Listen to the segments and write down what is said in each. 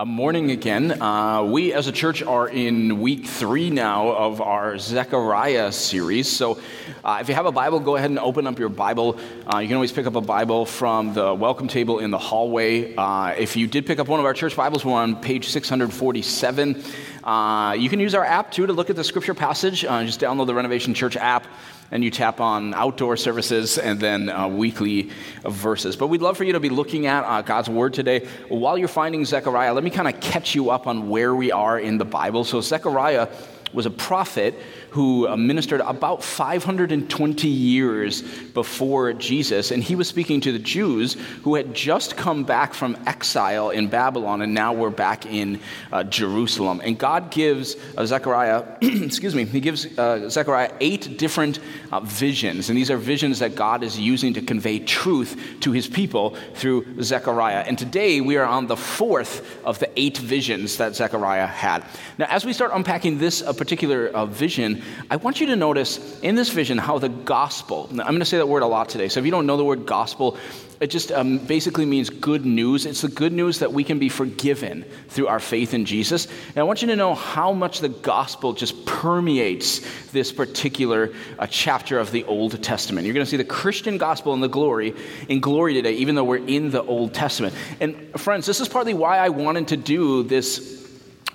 A morning again. Uh, we as a church are in week three now of our Zechariah series. So uh, if you have a Bible, go ahead and open up your Bible. Uh, you can always pick up a Bible from the welcome table in the hallway. Uh, if you did pick up one of our church Bibles, we're on page 647. Uh, you can use our app too to look at the scripture passage. Uh, just download the Renovation Church app and you tap on outdoor services and then uh, weekly verses. But we'd love for you to be looking at uh, God's Word today. While you're finding Zechariah, let me kind of catch you up on where we are in the Bible. So, Zechariah was a prophet who uh, ministered about 520 years before Jesus, and he was speaking to the Jews who had just come back from exile in Babylon, and now we're back in uh, Jerusalem. And God gives uh, Zechariah, excuse me, he gives uh, Zechariah eight different uh, visions, and these are visions that God is using to convey truth to his people through Zechariah. And today we are on the fourth of the eight visions that Zechariah had. Now, as we start unpacking this uh, particular vision, I want you to notice in this vision how the gospel, I'm going to say that word a lot today. So if you don't know the word gospel, it just um, basically means good news. It's the good news that we can be forgiven through our faith in Jesus. And I want you to know how much the gospel just permeates this particular uh, chapter of the Old Testament. You're going to see the Christian gospel in the glory, in glory today, even though we're in the Old Testament. And friends, this is partly why I wanted to do this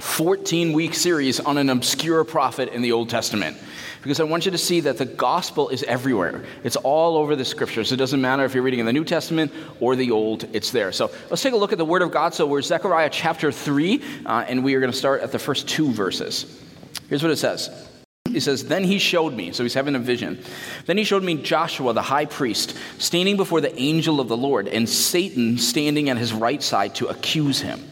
14 week series on an obscure prophet in the Old Testament. Because I want you to see that the gospel is everywhere. It's all over the scriptures. It doesn't matter if you're reading in the New Testament or the Old, it's there. So let's take a look at the Word of God. So we're Zechariah chapter 3, uh, and we are going to start at the first two verses. Here's what it says he says, Then he showed me, so he's having a vision. Then he showed me Joshua, the high priest, standing before the angel of the Lord, and Satan standing at his right side to accuse him.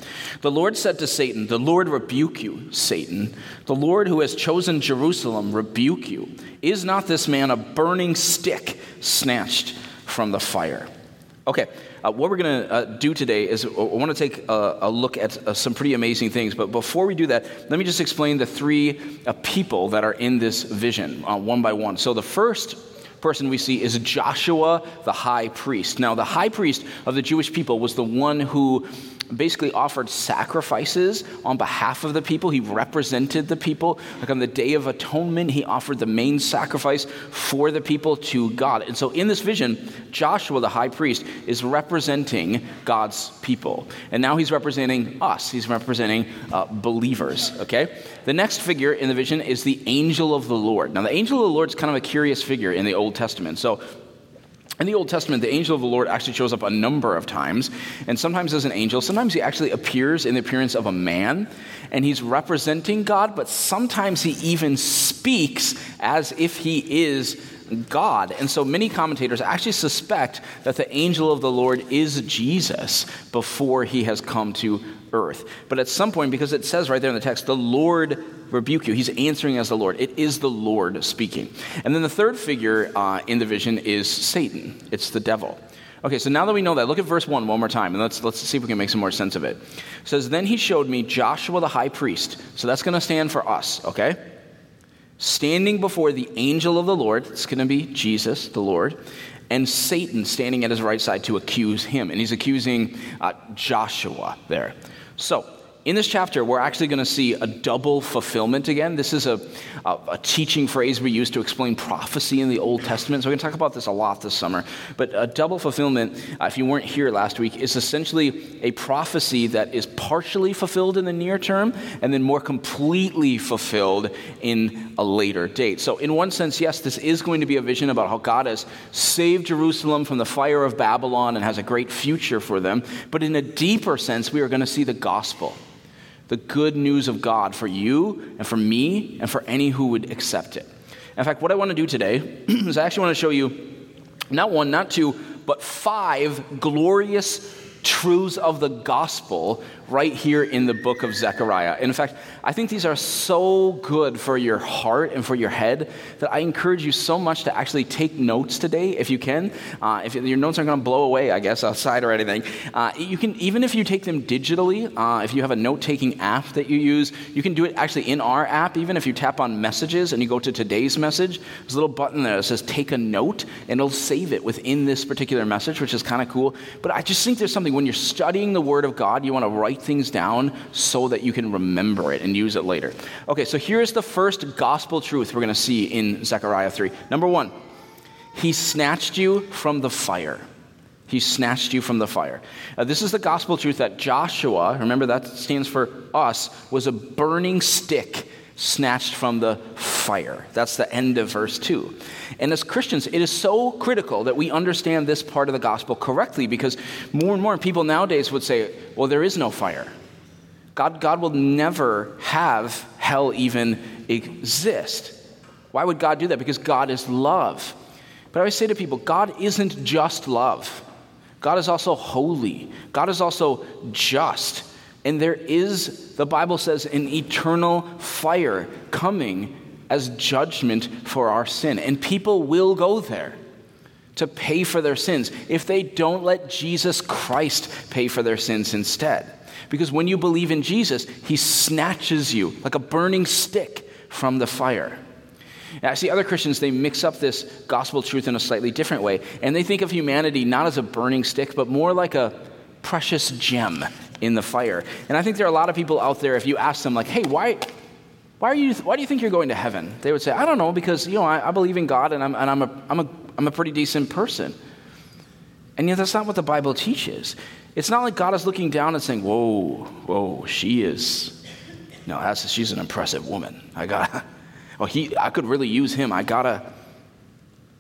The Lord said to Satan, The Lord rebuke you, Satan. The Lord who has chosen Jerusalem rebuke you. Is not this man a burning stick snatched from the fire? Okay, uh, what we're going to uh, do today is uh, I want to take a, a look at uh, some pretty amazing things. But before we do that, let me just explain the three uh, people that are in this vision uh, one by one. So the first person we see is Joshua, the high priest. Now, the high priest of the Jewish people was the one who basically offered sacrifices on behalf of the people. He represented the people. Like on the Day of Atonement, he offered the main sacrifice for the people to God. And so in this vision, Joshua, the high priest, is representing God's people. And now he's representing us, he's representing uh, believers, okay? The next figure in the vision is the angel of the Lord. Now, the angel of the Lord is kind of a curious figure in the Old Testament. So in the Old Testament, the angel of the Lord actually shows up a number of times, and sometimes as an angel, sometimes he actually appears in the appearance of a man, and he's representing God, but sometimes he even speaks as if he is God. And so many commentators actually suspect that the angel of the Lord is Jesus before he has come to earth. But at some point, because it says right there in the text, the Lord rebuke you, he's answering as the Lord. It is the Lord speaking. And then the third figure uh, in the vision is Satan, it's the devil. Okay, so now that we know that, look at verse 1 one more time, and let's, let's see if we can make some more sense of it. It says, Then he showed me Joshua the high priest. So that's going to stand for us, okay? Standing before the angel of the Lord, it's going to be Jesus, the Lord, and Satan standing at his right side to accuse him. And he's accusing uh, Joshua there. So, in this chapter, we're actually going to see a double fulfillment again. This is a, a, a, teaching phrase we use to explain prophecy in the Old Testament. So we're going to talk about this a lot this summer. But a double fulfillment, uh, if you weren't here last week, is essentially a prophecy that is partially fulfilled in the near term and then more completely fulfilled in a later date. So, in one sense, yes, this is going to be a vision about how God has saved Jerusalem from the fire of Babylon and has a great future for them. But in a deeper sense, we are going to see the gospel the good news of God for you and for me and for any who would accept it. In fact, what I want to do today is I actually want to show you not one, not two, but five glorious truths of the gospel right here in the book of Zechariah. And in fact, I think these are so good for your heart and for your head that I encourage you so much to actually take notes today if you can. Uh, if your notes aren't going to blow away, I guess, outside or anything, uh, you can, even if you take them digitally, uh, if you have a note taking app that you use, you can do it actually in our app. Even if you tap on messages and you go to today's message, there's a little button there that says take a note and it'll save it within this particular message, which is kind of cool. But I just think there's something something when you're studying the Word of God, you want to write things down so that you can remember it and use it later. Okay, so here's the first gospel truth we're going to see in Zechariah 3. Number one, He snatched you from the fire. He snatched you from the fire. Uh, this is the gospel truth that Joshua, remember that stands for us, was a burning stick snatched from the fire. That's the end of verse 2. And as Christians, it is so critical that we understand this part of the gospel correctly because more and more people nowadays would say, well, there is no fire. God, God will never have hell even exist. Why would God do that? Because God is love. But I always say to people, God isn't just love. God is also holy. God is also just. And there is, the Bible says, an eternal fire coming as judgment for our sin. And people will go there to pay for their sins if they don't let Jesus Christ pay for their sins instead. Because when you believe in Jesus, he snatches you like a burning stick from the fire. Now, I see other Christians, they mix up this gospel truth in a slightly different way. And they think of humanity not as a burning stick, but more like a precious gem in the fire. And I think there are a lot of people out there, if you ask them, like, hey, why, why, are you, why do you think you're going to heaven? They would say, I don't know, because, you know, I, I believe in God and, I'm, and I'm, a, I'm, a, I'm a pretty decent person. And yet that's not what the Bible teaches. It's not like God is looking down and saying, whoa, whoa, she is, no, that's, she's an impressive woman. I got, well, he, I could really use him. I gotta,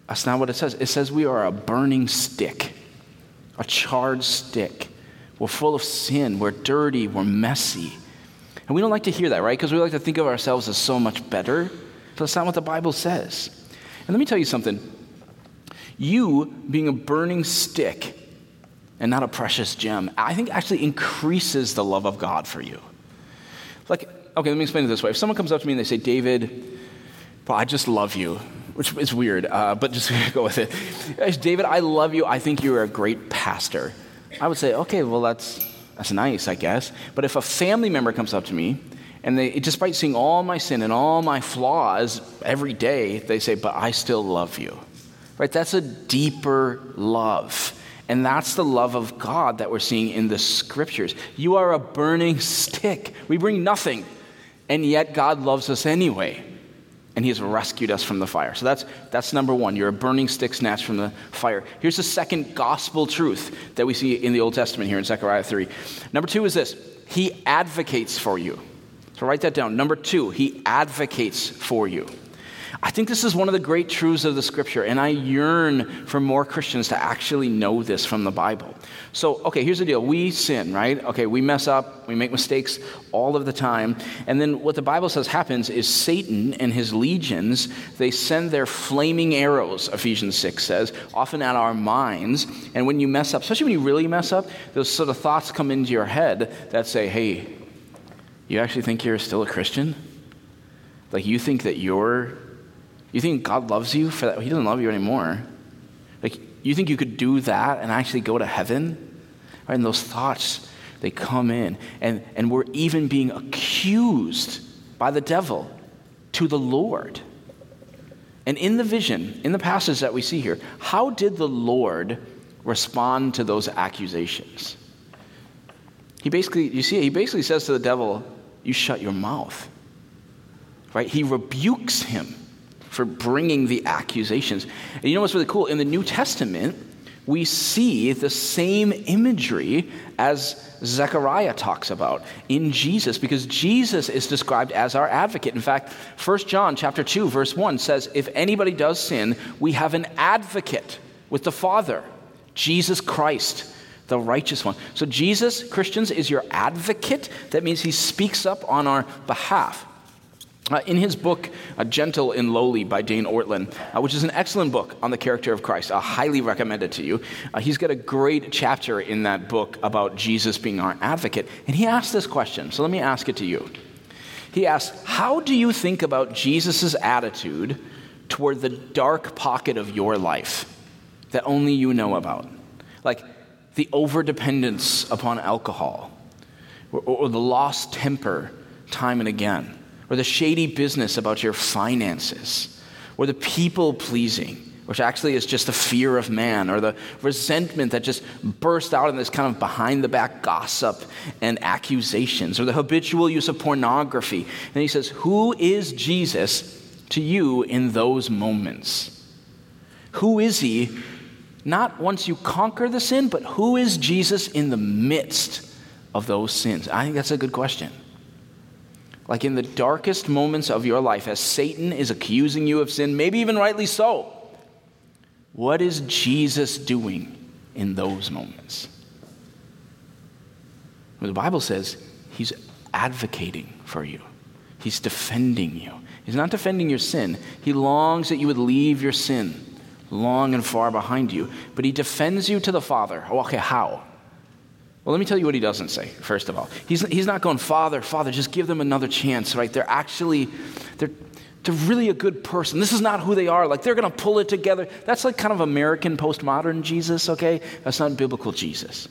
that's not what it says. It says we are a burning stick, a charred stick. We're full of sin. We're dirty. We're messy. And we don't like to hear that, right? Because we like to think of ourselves as so much better. But that's not what the Bible says. And let me tell you something. You being a burning stick and not a precious gem, I think actually increases the love of God for you. Like, okay, let me explain it this way. If someone comes up to me and they say, David, well, I just love you, which is weird, uh, but just go with it. David, I love you. I think you're a great pastor. I would say, okay, well, that's, that's nice, I guess. But if a family member comes up to me and they, despite seeing all my sin and all my flaws every day, they say, but I still love you. Right? That's a deeper love. And that's the love of God that we're seeing in the scriptures. You are a burning stick. We bring nothing, and yet God loves us anyway and he has rescued us from the fire. So that's, that's number one. You're a burning stick snatched from the fire. Here's the second gospel truth that we see in the Old Testament here in Zechariah 3. Number two is this He advocates for you. So write that down. Number two, He advocates for you. I think this is one of the great truths of the scripture, and I yearn for more Christians to actually know this from the Bible. So, okay, here's the deal. We sin, right? Okay, we mess up, we make mistakes all of the time. And then what the Bible says happens is Satan and his legions, they send their flaming arrows, Ephesians 6 says, often at our minds. And when you mess up, especially when you really mess up, those sort of thoughts come into your head that say, hey, you actually think you're still a Christian? Like you think that you're you think God loves you for that? He doesn't love you anymore. Like, you think you could do that and actually go to heaven? Right? And those thoughts, they come in. And, and we're even being accused by the devil to the Lord. And in the vision, in the passage that we see here, how did the Lord respond to those accusations? He basically, you see, he basically says to the devil, You shut your mouth. Right? He rebukes him for bringing the accusations. And you know what's really cool? In the New Testament, we see the same imagery as Zechariah talks about in Jesus because Jesus is described as our advocate. In fact, 1 John chapter 2 verse 1 says if anybody does sin, we have an advocate with the Father, Jesus Christ, the righteous one. So Jesus, Christians, is your advocate. That means he speaks up on our behalf. Uh, in his book, uh, Gentle and Lowly by Dane Ortlund, uh, which is an excellent book on the character of Christ, I highly recommend it to you. Uh, he's got a great chapter in that book about Jesus being our advocate. And he asks this question. So let me ask it to you. He asks, How do you think about Jesus' attitude toward the dark pocket of your life that only you know about? Like the overdependence upon alcohol or, or the lost temper time and again or the shady business about your finances, or the people pleasing, which actually is just the fear of man or the resentment that just burst out in this kind of behind the back gossip and accusations or the habitual use of pornography. And he says, Who is Jesus to you in those moments? Who is he? Not once you conquer the sin, but who is Jesus in the midst of those sins? I think that's a good question. Like in the darkest moments of your life, as Satan is accusing you of sin, maybe even rightly so, what is Jesus doing in those moments? Well, the Bible says he's advocating for you, he's defending you. He's not defending your sin, he longs that you would leave your sin long and far behind you, but he defends you to the Father. Oh, okay, how? Well, let me tell you what he doesn't say, first of all. He's, he's not going, Father, Father, just give them another chance, right? They're actually, they're, they're really a good person. This is not who they are. Like, they're going to pull it together. That's like kind of American postmodern Jesus, okay? That's not biblical Jesus.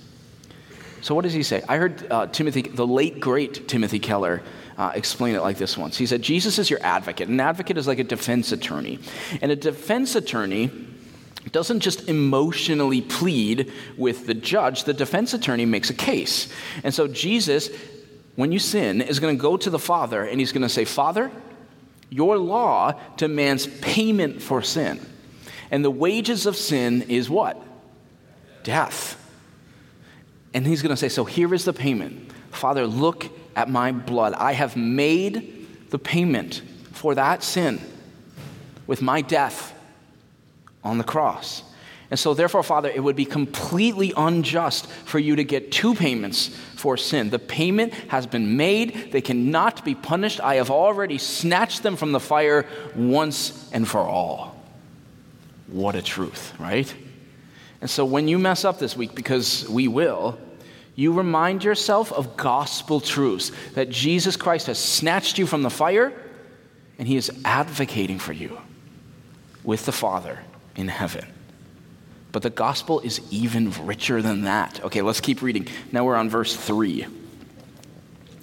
So, what does he say? I heard uh, Timothy, the late, great Timothy Keller, uh, explain it like this once. He said, Jesus is your advocate. An advocate is like a defense attorney. And a defense attorney doesn't just emotionally plead with the judge, the defense attorney makes a case. And so, Jesus, when you sin, is going to go to the Father and he's going to say, Father, your law demands payment for sin. And the wages of sin is what? Death. And he's going to say, So here is the payment. Father, look at my blood. I have made the payment for that sin with my death on the cross. And so, therefore, Father, it would be completely unjust for you to get two payments for sin. The payment has been made, they cannot be punished. I have already snatched them from the fire once and for all. What a truth, right? And so, when you mess up this week, because we will, you remind yourself of gospel truths that Jesus Christ has snatched you from the fire and he is advocating for you with the Father in heaven. But the gospel is even richer than that. Okay, let's keep reading. Now we're on verse 3.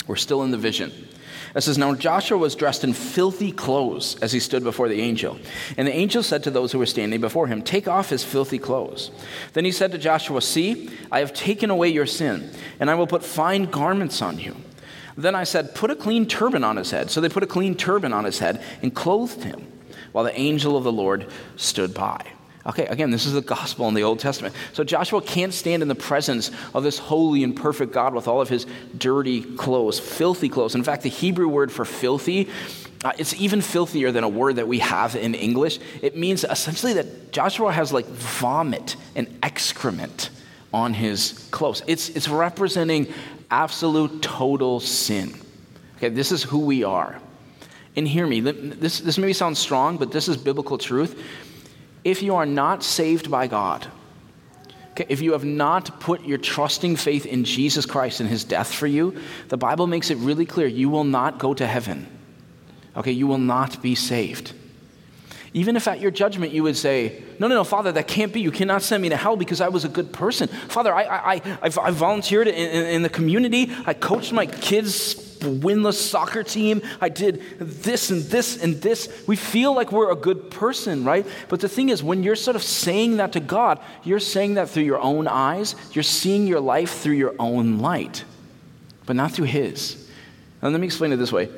We're still in the vision. It says, Now Joshua was dressed in filthy clothes as he stood before the angel. And the angel said to those who were standing before him, Take off his filthy clothes. Then he said to Joshua, See, I have taken away your sin, and I will put fine garments on you. Then I said, Put a clean turban on his head. So they put a clean turban on his head and clothed him, while the angel of the Lord stood by. Okay, again, this is the gospel in the Old Testament. So Joshua can't stand in the presence of this holy and perfect God with all of his dirty clothes, filthy clothes. In fact, the Hebrew word for filthy, uh, it's even filthier than a word that we have in English. It means essentially that Joshua has like vomit and excrement on his clothes. It's, it's representing absolute total sin. Okay, this is who we are. And hear me, this, this maybe sounds strong, but this is biblical truth if you are not saved by God, okay, if you have not put your trusting faith in Jesus Christ and his death for you, the Bible makes it really clear you will not go to heaven. Okay, you will not be saved. Even if at your judgment you would say, No, no, no, Father, that can't be. You cannot send me to hell because I was a good person. Father, I, I, I, I volunteered in, in, in the community. I coached my kids' winless soccer team. I did this and this and this. We feel like we're a good person, right? But the thing is, when you're sort of saying that to God, you're saying that through your own eyes. You're seeing your life through your own light, but not through His. And let me explain it this way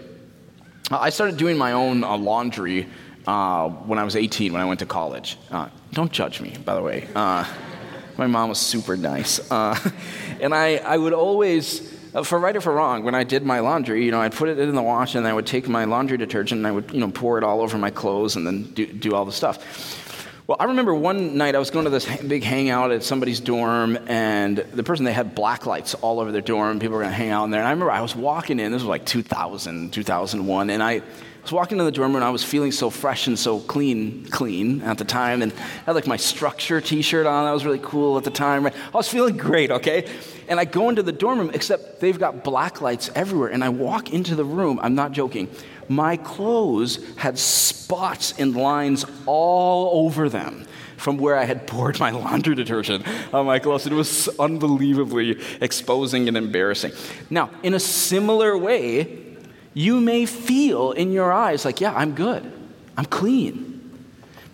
I started doing my own uh, laundry uh, when I was 18, when I went to college. Uh, don't judge me, by the way. Uh, my mom was super nice. Uh, and I, I would always Uh, for right or for wrong, when I did my laundry, you know, I'd put it in the wash and I would take my laundry detergent and I would, you know, pour it all over my clothes and then do, do all the stuff. Well, I remember one night I was going to this big hangout at somebody's dorm, and the person, they had black lights all over their dorm. People were going to hang out in there. And I remember I was walking in, this was like 2000, 2001, and I was walking in the dorm room and I was feeling so fresh and so clean, clean at the time. And I had like my structure t shirt on. That was really cool at the time. I was feeling great, okay? And I go into the dorm room, except they've got black lights everywhere. And I walk into the room, I'm not joking. My clothes had spots and lines all over them from where I had poured my laundry detergent on my clothes. It was unbelievably exposing and embarrassing. Now, in a similar way, you may feel in your eyes like, yeah, I'm good, I'm clean.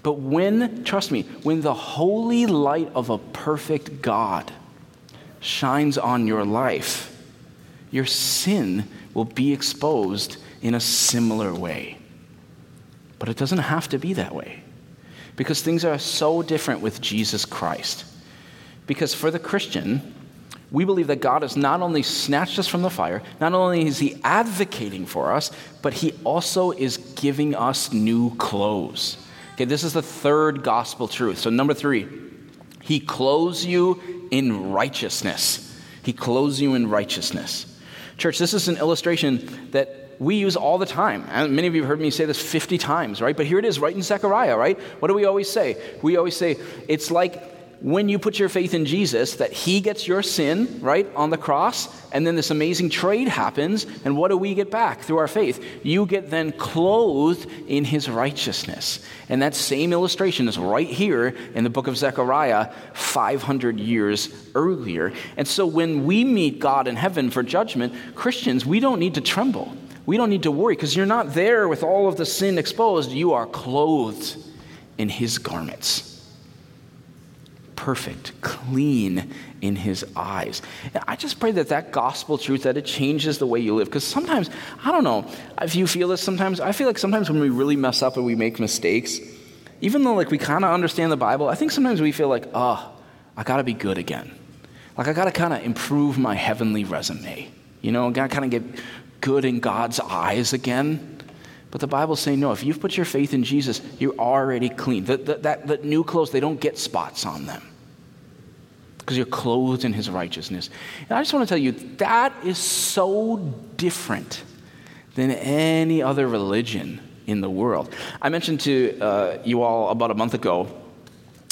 But when, trust me, when the holy light of a perfect God shines on your life, your sin will be exposed in a similar way. But it doesn't have to be that way because things are so different with Jesus Christ. Because for the Christian, we believe that God has not only snatched us from the fire, not only is He advocating for us, but He also is giving us new clothes. Okay, this is the third gospel truth. So, number three, He clothes you in righteousness. He clothes you in righteousness. Church, this is an illustration that we use all the time. And many of you have heard me say this 50 times, right? But here it is, right in Zechariah, right? What do we always say? We always say, it's like when you put your faith in Jesus, that He gets your sin, right, on the cross, and then this amazing trade happens, and what do we get back through our faith? You get then clothed in His righteousness. And that same illustration is right here in the book of Zechariah, 500 years earlier. And so when we meet God in heaven for judgment, Christians, we don't need to tremble. We don't need to worry because you're not there with all of the sin exposed. You are clothed in His garments perfect, clean in his eyes. I just pray that that gospel truth that it changes the way you live because sometimes I don't know if you feel this sometimes I feel like sometimes when we really mess up and we make mistakes even though like we kind of understand the Bible I think sometimes we feel like oh I got to be good again. Like I got to kind of improve my heavenly resume. You know, got to kind of get good in God's eyes again. But the Bible's saying, no, if you've put your faith in Jesus, you're already clean. The, the, that, the new clothes, they don't get spots on them because you're clothed in his righteousness. And I just want to tell you, that is so different than any other religion in the world. I mentioned to uh, you all about a month ago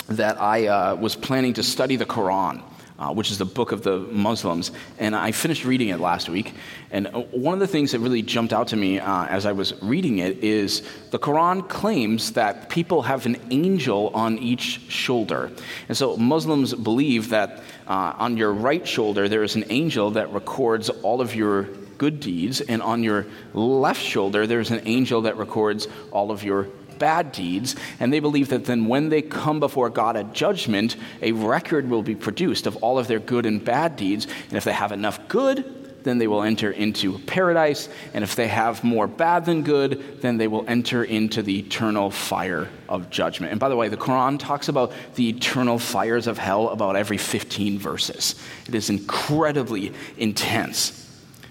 that I uh, was planning to study the Quran uh, which is the book of the Muslims. And I finished reading it last week. And uh, one of the things that really jumped out to me uh, as I was reading it is the Quran claims that people have an angel on each shoulder. And so Muslims believe that uh, on your right shoulder there is an angel that records all of your good deeds, and on your left shoulder there's an angel that records all of your bad deeds, and they believe that then when they come before God at judgment, a record will be produced of all of their good and bad deeds. And if they have enough good, then they will enter into paradise. And if they have more bad than good, then they will enter into the eternal fire of judgment. And by the way, the Quran talks about the eternal fires of hell about every 15 verses. It is incredibly intense.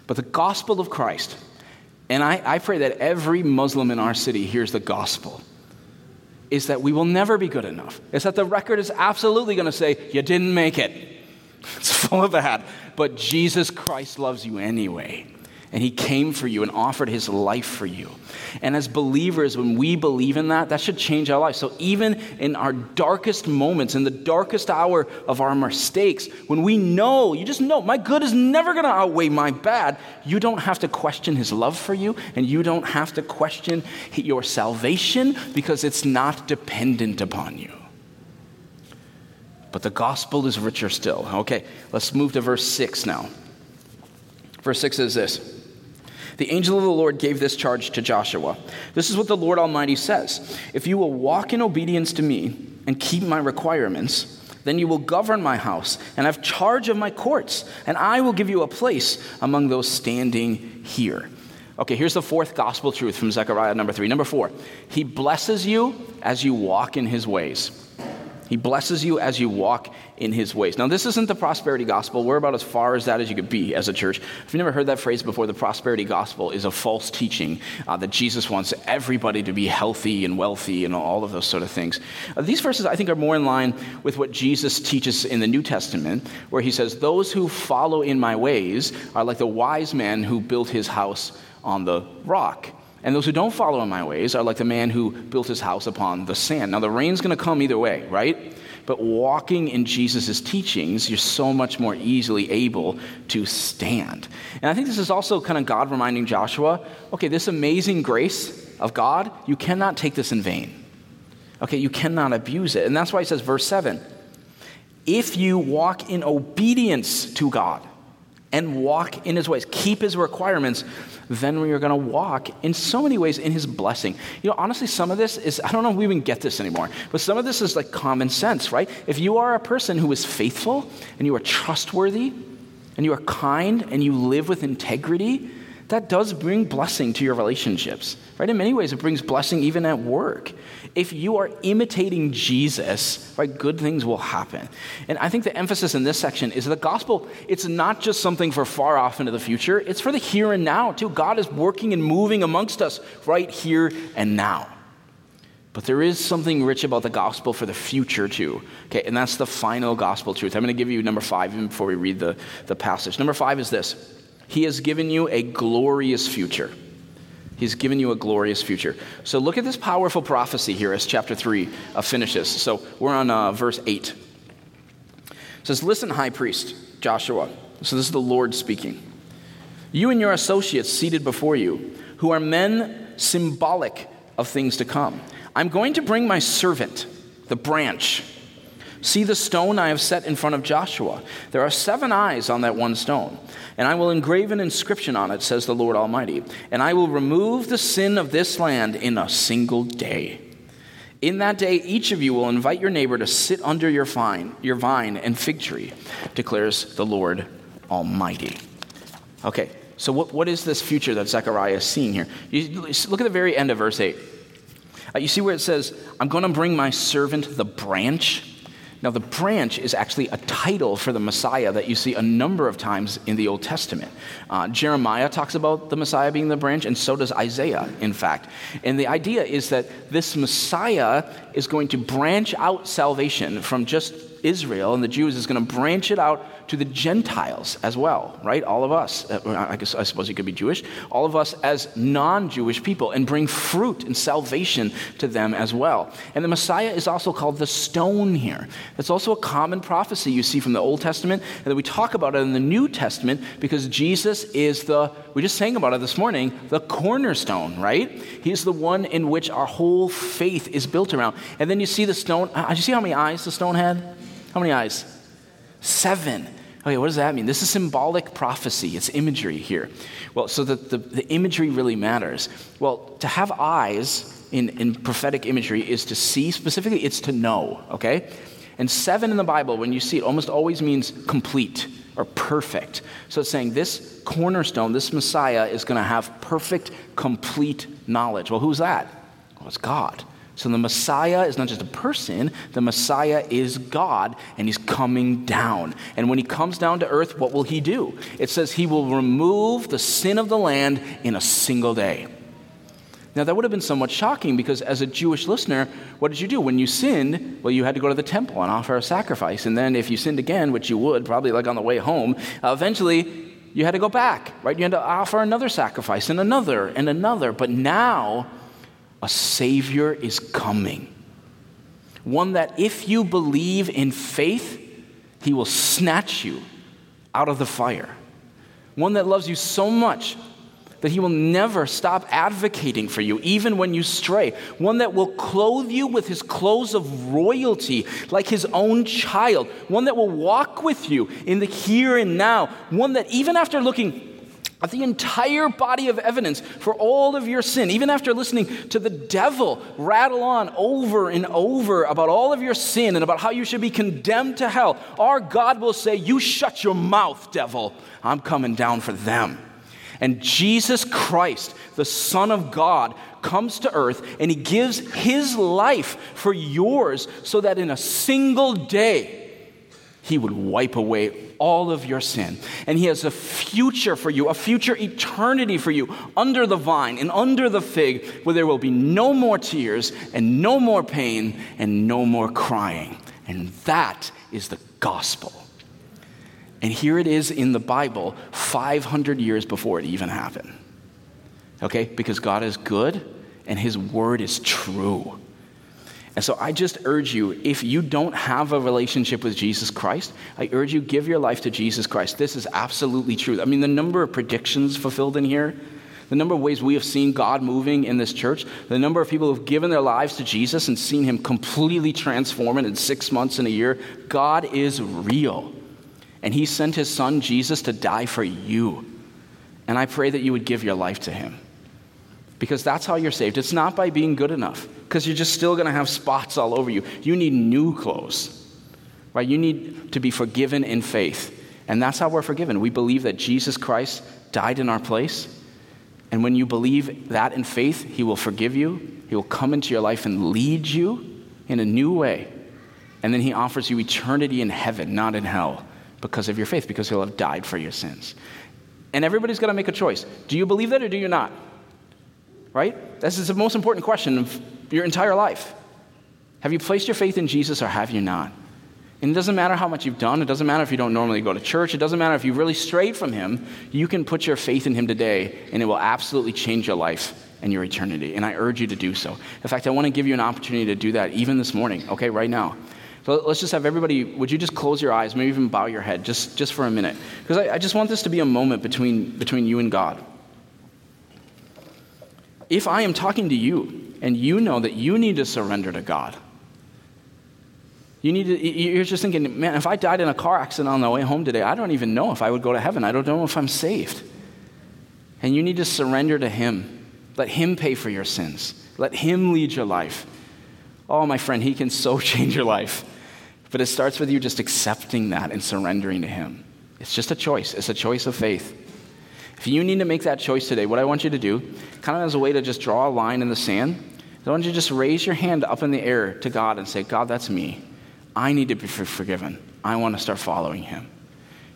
But the gospel of Christ, and I, I pray that every Muslim in our city hears the gospel is that we will never be good enough. It's that the record is absolutely going to say, You didn't make it. It's full of that. But Jesus Christ loves you anyway and he came for you and offered his life for you. And as believers, when we believe in that, that should change our lives. So even in our darkest moments, in the darkest hour of our mistakes, when we know, you just know, my good is never going to outweigh my bad, you don't have to question his love for you, and you don't have to question your salvation because it's not dependent upon you. But the gospel is richer still. Okay, let's move to verse 6 now. Verse 6 is this the angel of the Lord gave this charge to Joshua. This is what the Lord Almighty says If you will walk in obedience to me and keep my requirements, then you will govern my house and have charge of my courts, and I will give you a place among those standing here. Okay, here's the fourth gospel truth from Zechariah number three. Number four, he blesses you as you walk in his ways. He blesses you as you walk in his ways. Now, this isn't the prosperity gospel. We're about as far as that as you could be as a church. If you've never heard that phrase before, the prosperity gospel is a false teaching uh, that Jesus wants everybody to be healthy and wealthy and all of those sort of things. Uh, these verses, I think, are more in line with what Jesus teaches in the New Testament, where he says, Those who follow in my ways are like the wise man who built his house on the rock. And those who don't follow in my ways are like the man who built his house upon the sand. Now, the rain's going to come either way, right? But walking in Jesus' teachings, you're so much more easily able to stand. And I think this is also kind of God reminding Joshua okay, this amazing grace of God, you cannot take this in vain. Okay, you cannot abuse it. And that's why he says, verse 7 if you walk in obedience to God, and walk in his ways, keep his requirements, then we are going to walk in so many ways in his blessing. You know, honestly, some of this is, I don't know if we even get this anymore, but some of this is like common sense, right? If you are a person who is faithful and you are trustworthy and you are kind and you live with integrity, that does bring blessing to your relationships, right? In many ways, it brings blessing even at work. If you are imitating Jesus, right, good things will happen. And I think the emphasis in this section is the gospel, it's not just something for far off into the future, it's for the here and now, too. God is working and moving amongst us right here and now. But there is something rich about the gospel for the future, too. Okay, and that's the final gospel truth. I'm going to give you number five even before we read the, the passage. Number five is this he has given you a glorious future. He's given you a glorious future. So look at this powerful prophecy here as chapter 3 uh, finishes. So we're on uh, verse 8. It says, Listen, high priest Joshua. So this is the Lord speaking. You and your associates seated before you, who are men symbolic of things to come. I'm going to bring my servant, the branch See the stone I have set in front of Joshua. There are seven eyes on that one stone, and I will engrave an inscription on it, says the Lord Almighty, and I will remove the sin of this land in a single day. In that day, each of you will invite your neighbor to sit under your vine, your vine and fig tree, declares the Lord Almighty. Okay, so what, what is this future that Zechariah is seeing here? You look at the very end of verse 8. Uh, you see where it says, I'm going to bring my servant the branch now, the branch is actually a title for the Messiah that you see a number of times in the Old Testament. Uh, Jeremiah talks about the Messiah being the branch, and so does Isaiah, in fact. And the idea is that this Messiah is going to branch out salvation from just Israel and the Jews, is going to branch it out to the Gentiles as well, right? All of us, uh, I, guess, I suppose you could be Jewish, all of us as non Jewish people, and bring fruit and salvation to them as well. And the Messiah is also called the stone here. That's also a common prophecy you see from the Old Testament, and that we talk about it in the New Testament because Jesus is the, we just sang about it this morning, the cornerstone, right? He's the one in which our whole faith is built around. And then you see the stone, uh, you see how many eyes the stone had? How many eyes? Seven. Okay, what does that mean? This is symbolic prophecy, it's imagery here. Well, so the, the, the imagery really matters. Well, to have eyes in, in prophetic imagery is to see, specifically, it's to know, okay? And seven in the Bible, when you see it, almost always means complete or perfect. So it's saying this cornerstone, this Messiah, is going to have perfect, complete knowledge. Well, who's that? Well, it's God. So the Messiah is not just a person, the Messiah is God, and he's coming down. And when he comes down to earth, what will he do? It says he will remove the sin of the land in a single day. Now, that would have been somewhat shocking because, as a Jewish listener, what did you do? When you sinned, well, you had to go to the temple and offer a sacrifice. And then, if you sinned again, which you would, probably like on the way home, uh, eventually you had to go back, right? You had to offer another sacrifice and another and another. But now, a Savior is coming. One that, if you believe in faith, He will snatch you out of the fire. One that loves you so much that he will never stop advocating for you, even when you stray. One that will clothe you with his clothes of royalty, like his own child. One that will walk with you in the here and now. One that, even after looking the entire body of evidence for all of your sin, even after listening to the devil rattle on over and over about all of your sin and about how you should be condemned to hell, our God will say, You shut your mouth, devil. I'm coming down for them. And Jesus Christ, the Son of God, comes to earth and he gives his life for yours so that in a single day, he would wipe away all of your sin. And He has a future for you, a future eternity for you under the vine and under the fig, where there will be no more tears and no more pain and no more crying. And that is the gospel. And here it is in the Bible, 500 years before it even happened. Okay? Because God is good and His word is true. And so I just urge you, if you don't have a relationship with Jesus Christ, I urge you, give your life to Jesus Christ. This is absolutely true. I mean, the number of predictions fulfilled in here, the number of ways we have seen God moving in this church, the number of people who have given their lives to Jesus and seen Him completely transform it in six months and a year, God is real. And he sent his son, Jesus, to die for you. And I pray that you would give your life to him. Because that's how you're saved. It's not by being good enough, because you're just still going to have spots all over you. You need new clothes, right? You need to be forgiven in faith. And that's how we're forgiven. We believe that Jesus Christ died in our place. And when you believe that in faith, he will forgive you, he will come into your life and lead you in a new way. And then he offers you eternity in heaven, not in hell because of your faith, because he'll have died for your sins. And everybody's got to make a choice. Do you believe that or do you not? Right? This is the most important question of your entire life. Have you placed your faith in Jesus or have you not? And it doesn't matter how much you've done. It doesn't matter if you don't normally go to church. It doesn't matter if you really strayed from Him. You can put your faith in Him today, and it will absolutely change your life and your eternity. And I urge you to do so. In fact, I want to give you an opportunity to do that even this morning, okay, right now. So let's just have everybody, would you just close your eyes, maybe even bow your head just, just for a minute? Because I, I just want this to be a moment between, between you and God. If I am talking to you and you know that you need to surrender to God, you need to, you're just thinking, man, if I died in a car accident on the way home today, I don't even know if I would go to heaven. I don't know if I'm saved. And you need to surrender to Him. Let Him pay for your sins. Let Him lead your life. Oh, my friend, He can so change your life. But it starts with you just accepting that and surrendering to Him. It's just a choice, it's a choice of faith. If you need to make that choice today, what I want you to do, kind of as a way to just draw a line in the sand, I want you to just raise your hand up in the air to God and say, God, that's me. I need to be forgiven. I want to start following Him.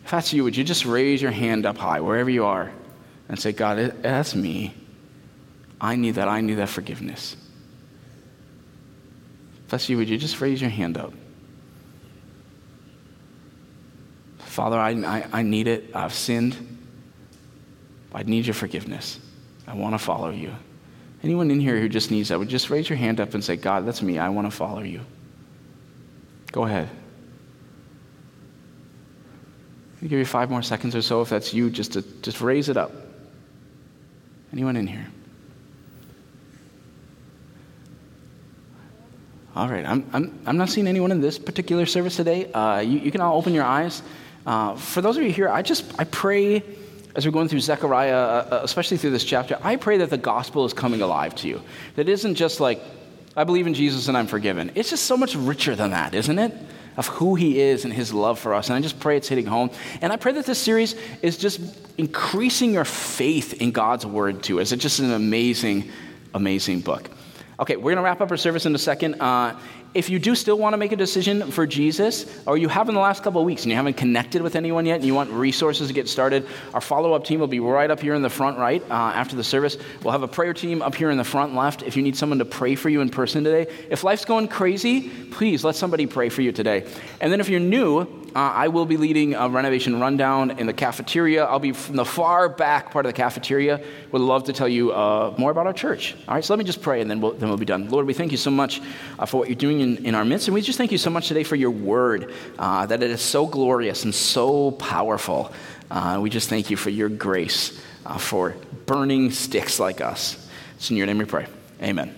If that's you, would you just raise your hand up high, wherever you are, and say, God, that's me. I need that. I need that forgiveness. If that's you, would you just raise your hand up? Father, I, I, I need it. I've sinned. I need your forgiveness. I want to follow you. Anyone in here who just needs that would just raise your hand up and say, God, that's me. I want to follow you. Go ahead. I'll give you five more seconds or so if that's you, just to just raise it up. Anyone in here? All right, I'm, I'm, I'm not seeing anyone in this particular service today. Uh, you, you can all open your eyes. Uh, for those of you here, I just I pray as we're going through Zechariah, uh, uh, especially through this chapter, I pray that the gospel is coming alive to you. That isn't just like, I believe in Jesus and I'm forgiven. It's just so much richer than that, isn't it? Of who he is and his love for us. And I just pray it's hitting home. And I pray that this series is just increasing your faith in God's word too. It's just an amazing, amazing book. Okay, we're going to wrap up our service in a second. Uh, if you do still want to make a decision for Jesus, or you have in the last couple of weeks and you haven't connected with anyone yet and you want resources to get started, our follow up team will be right up here in the front right uh, after the service. We'll have a prayer team up here in the front left if you need someone to pray for you in person today. If life's going crazy, please let somebody pray for you today. And then if you're new, uh, I will be leading a renovation rundown in the cafeteria. I'll be from the far back part of the cafeteria. Would love to tell you uh, more about our church. All right, so let me just pray and then we'll, then we'll be done. Lord, we thank you so much uh, for what you're doing in, in, our midst. And we just thank you so much today for your word, uh, that it is so glorious and so powerful. Uh, we just thank you for your grace, uh, for burning sticks like us. It's in your name we pray. Amen.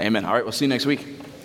Amen. All right, we'll see you next week.